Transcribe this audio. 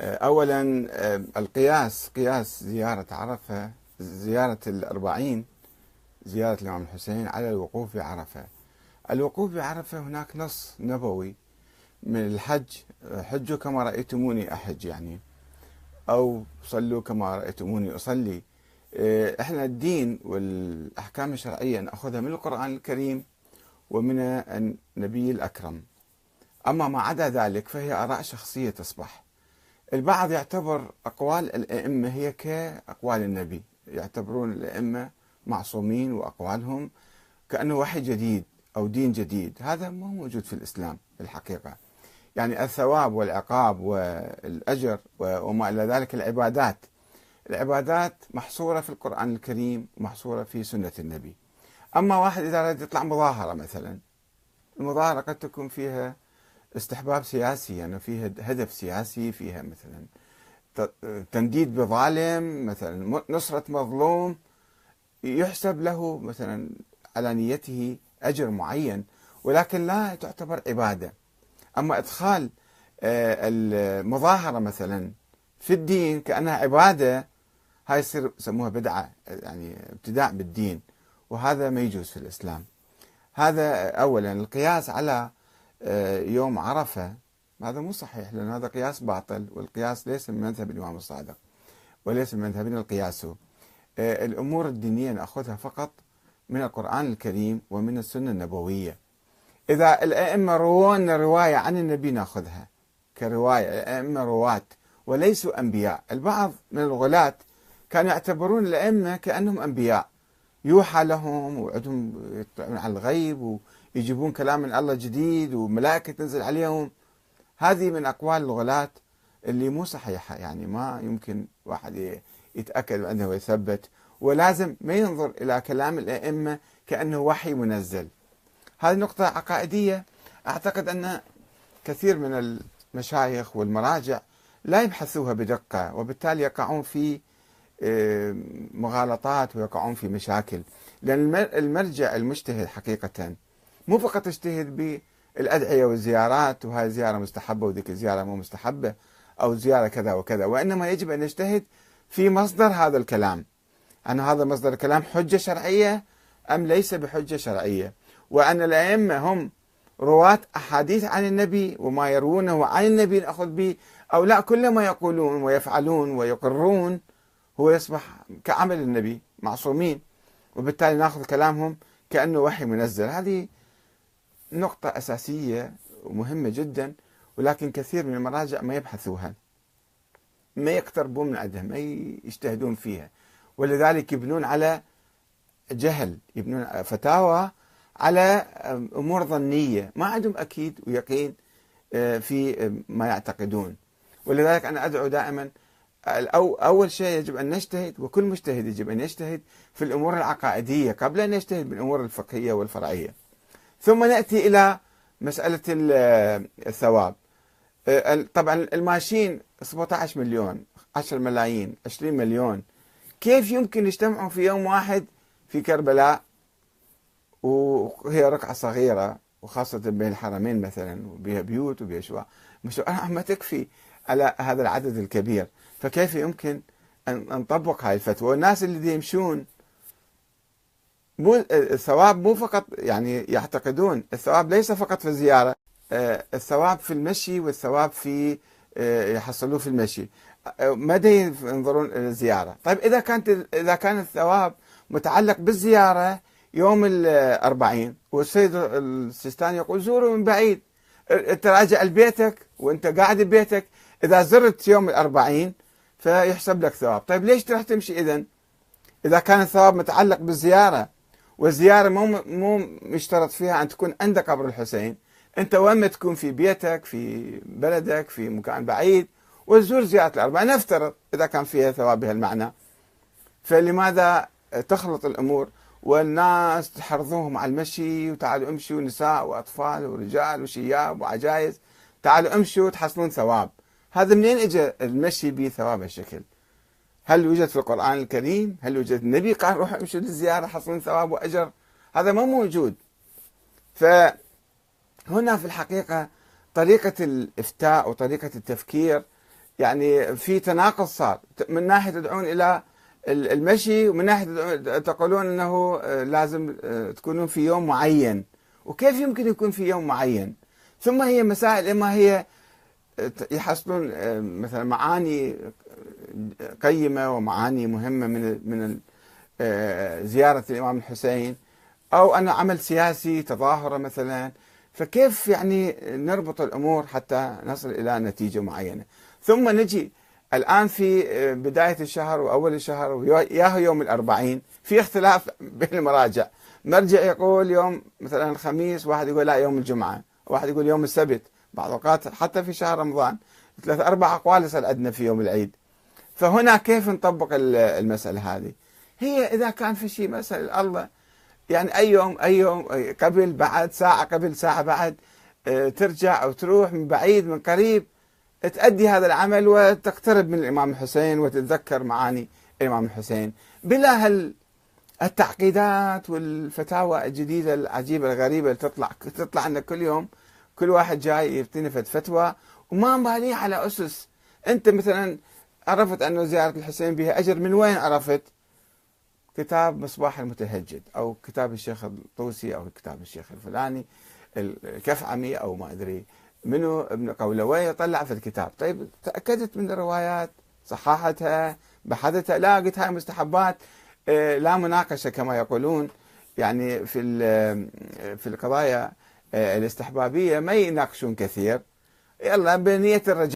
أولا القياس قياس زيارة عرفة زيارة الأربعين زيارة الإمام الحسين على الوقوف بعرفة الوقوف بعرفة هناك نص نبوي من الحج. حجوا كما رأيتموني أحج يعني أو صلوا كما رأيتموني أصلي. إحنا الدين والأحكام الشرعية نأخذها من القرآن الكريم ومن النبي الأكرم. أما ما عدا ذلك فهي آراء شخصية تصبح. البعض يعتبر أقوال الأئمة هي كأقوال النبي. يعتبرون الأئمة معصومين وأقوالهم كأنه وحي جديد أو دين جديد. هذا ما موجود في الإسلام الحقيقة. يعني الثواب والعقاب والأجر وما إلى ذلك العبادات. العبادات محصورة في القرآن الكريم ومحصورة في سنة النبي. أما واحد إذا أراد يطلع مظاهرة مثلا المظاهرة قد تكون فيها استحباب سياسي يعني فيها هدف سياسي فيها مثلا. تنديد بظالم مثلا نصرة مظلوم يحسب له مثلا على نيته أجر معين ولكن لا تعتبر عبادة. أما إدخال آه، المظاهرة مثلا في الدين كأنها عبادة هاي يصير يسموها بدعة يعني ابتداع بالدين وهذا ما يجوز في الإسلام. هذا أولا القياس على يوم عرفة. هذا مو صحيح لأن هذا قياس باطل والقياس ليس من مذهب الإمام الصادق وليس من مذهبنا القياس آه، الأمور الدينية نأخذها فقط من القرآن الكريم ومن السنة النبوية. إذا الأئمة روون رواية عن النبي نأخذها كرواية الأئمة رواة وليسوا أنبياء. البعض من الغلاة كانوا يعتبرون الأئمة كأنهم أنبياء. يوحى لهم وعندهم على الغيب ويجيبون كلام من الله جديد وملائكة تنزل عليهم. هذه من أقوال الغلاة اللي مو صحيحة. يعني ما يمكن واحد يتأكد عنها ويثبت ولازم ما ينظر إلى كلام الأئمة كأنه وحي منزل. هذه نقطة عقائدية. أعتقد أن كثير من المشايخ والمراجع لا يبحثوها بدقة وبالتالي يقعون في مغالطات ويقعون في مشاكل. لأن المرجع المجتهد حقيقة مو فقط يجتهد بالأدعية والزيارات وهذه زيارة مستحبة وذيك الزيارة مو مستحبة أو زيارة كذا وكذا وإنما يجب أن يجتهد في مصدر هذا الكلام. أن هذا مصدر الكلام حجة شرعية أم ليس بحجة شرعية؟ وأن الأئمة هم رواة أحاديث عن النبي وما يروونه عن النبي نأخذ به أو لا كل ما يقولون ويفعلون ويقرون هو يصبح كعمل النبي معصومين. وبالتالي نأخذ كلامهم كأنه وحي منزل. هذه نقطة أساسية ومهمة جدا ولكن كثير من المراجع ما يبحثوها ما يقتربون من عندها ما يجتهدون فيها. ولذلك يبنون على جهل يبنون فتاوى على أمور ظنية. ما عندهم أكيد ويقين آه، في ما يعتقدون. ولذلك أنا أدعو دائما أو أول شيء يجب أن نجتهد وكل مجتهد يجب أن يجتهد في الأمور العقائدية قبل أن يجتهد بالأمور الفقهية والفرعية. ثم نأتي إلى مسألة الثواب. آه، طبعا الماشين 17 مليون 10 ملايين 20 مليون. كيف يمكن يجتمعوا في يوم واحد في كربلاء؟ وهي رقعة صغيرة وخاصة بين الحرمين مثلا وبها بيوت وبها شواء. ما تكفي على هذا العدد الكبير. فكيف يمكن أن نطبق هاي الفتوى؟ والناس اللي يمشون الثواب مو فقط يعني يعتقدون الثواب ليس فقط في الزيارة آه، الثواب في المشي والثواب في آه، يحصلوه في المشي. مدى ينظرون إلى الزيارة، طيب إذا كانت إذا كان الثواب متعلق بالزيارة يوم الأربعين والسيد السيستاني يقول زوروا من بعيد. إنت راجع لبيتك وإنت قاعد ببيتك إذا زرت يوم الأربعين فيحسب لك ثواب، طيب ليش تروح تمشي اذا؟ إذا كان الثواب متعلق بالزيارة والزيارة مو مو مشترط فيها أن تكون عند قبر الحسين، أنت وين ما تكون في بيتك في بلدك في مكان بعيد وتزور زيارة الأربعة. نفترض إذا كان فيها ثواب بهالمعنى. فلماذا تخلط الأمور والناس تحرضوهم على المشي؟ وتعالوا امشوا نساء وأطفال ورجال وشياب وعجائز تعالوا امشوا تحصلون ثواب. هذا منين اجى المشي بثواب هالشكل؟ هل يوجد في القرآن الكريم؟ هل يوجد النبي قال روحوا امشوا للزيارة حصلون ثواب وأجر؟ هذا ما موجود. فهنا في الحقيقة طريقة الإفتاء وطريقة التفكير يعني في تناقض صار. من ناحية تدعون إلى المشي ومن ناحية تقولون إنه آه، لازم آه، تكونون في يوم معين. وكيف يمكن يكون في يوم معين؟ ثم هي مسائل إما هي آه، يحصلون مثلا معاني قيمة ومعاني مهمة من من زيارة الإمام الحسين أو انه عمل سياسي تظاهره مثلا. فكيف يعني نربط الأمور حتى نصل إلى نتيجة معينة؟ ثم نجي الآن في آه، بداية الشهر وأول الشهر وياه يوم الأربعين في اختلاف بين المراجع. مرجع يقول يوم مثلا الخميس واحد يقول لا يوم الجمعة واحد يقول يوم السبت. بعض الأوقات حتى في شهر رمضان ثلاث أربع أقوال يصل عندنا في يوم العيد. فهنا كيف نطبق المسألة هذه؟ هي إذا كان في شيء مسألة الله يعني أي يوم أي يوم قبل بعد ساعة قبل ساعة بعد آه، ترجع أو تروح من بعيد من قريب تأدي هذا العمل وتقترب من الإمام الحسين وتتذكر معاني الإمام الحسين. بلا هال التعقيدات والفتاوى الجديدة العجيبة الغريبة اللي تطلع تطلع عندك كل يوم كل واحد جاي يفتني فتوى وما مبالي على أسس. أنت مثلا عرفت أنه زيارة الحسين بها أجر من وين عرفت؟ كتاب مصباح المتهجد أو كتاب الشيخ الطوسي أو كتاب الشيخ الفلاني الكفعمي أو ما أدري منو ابن قولوي طلع في الكتاب؟ طيب تأكدت من الروايات صححتها بحثتها لا قلت هاي مستحبات آه، لا مناقشة كما يقولون. يعني في في القضايا آه، الاستحبابية ما يناقشون كثير. يلا بنية الرجاء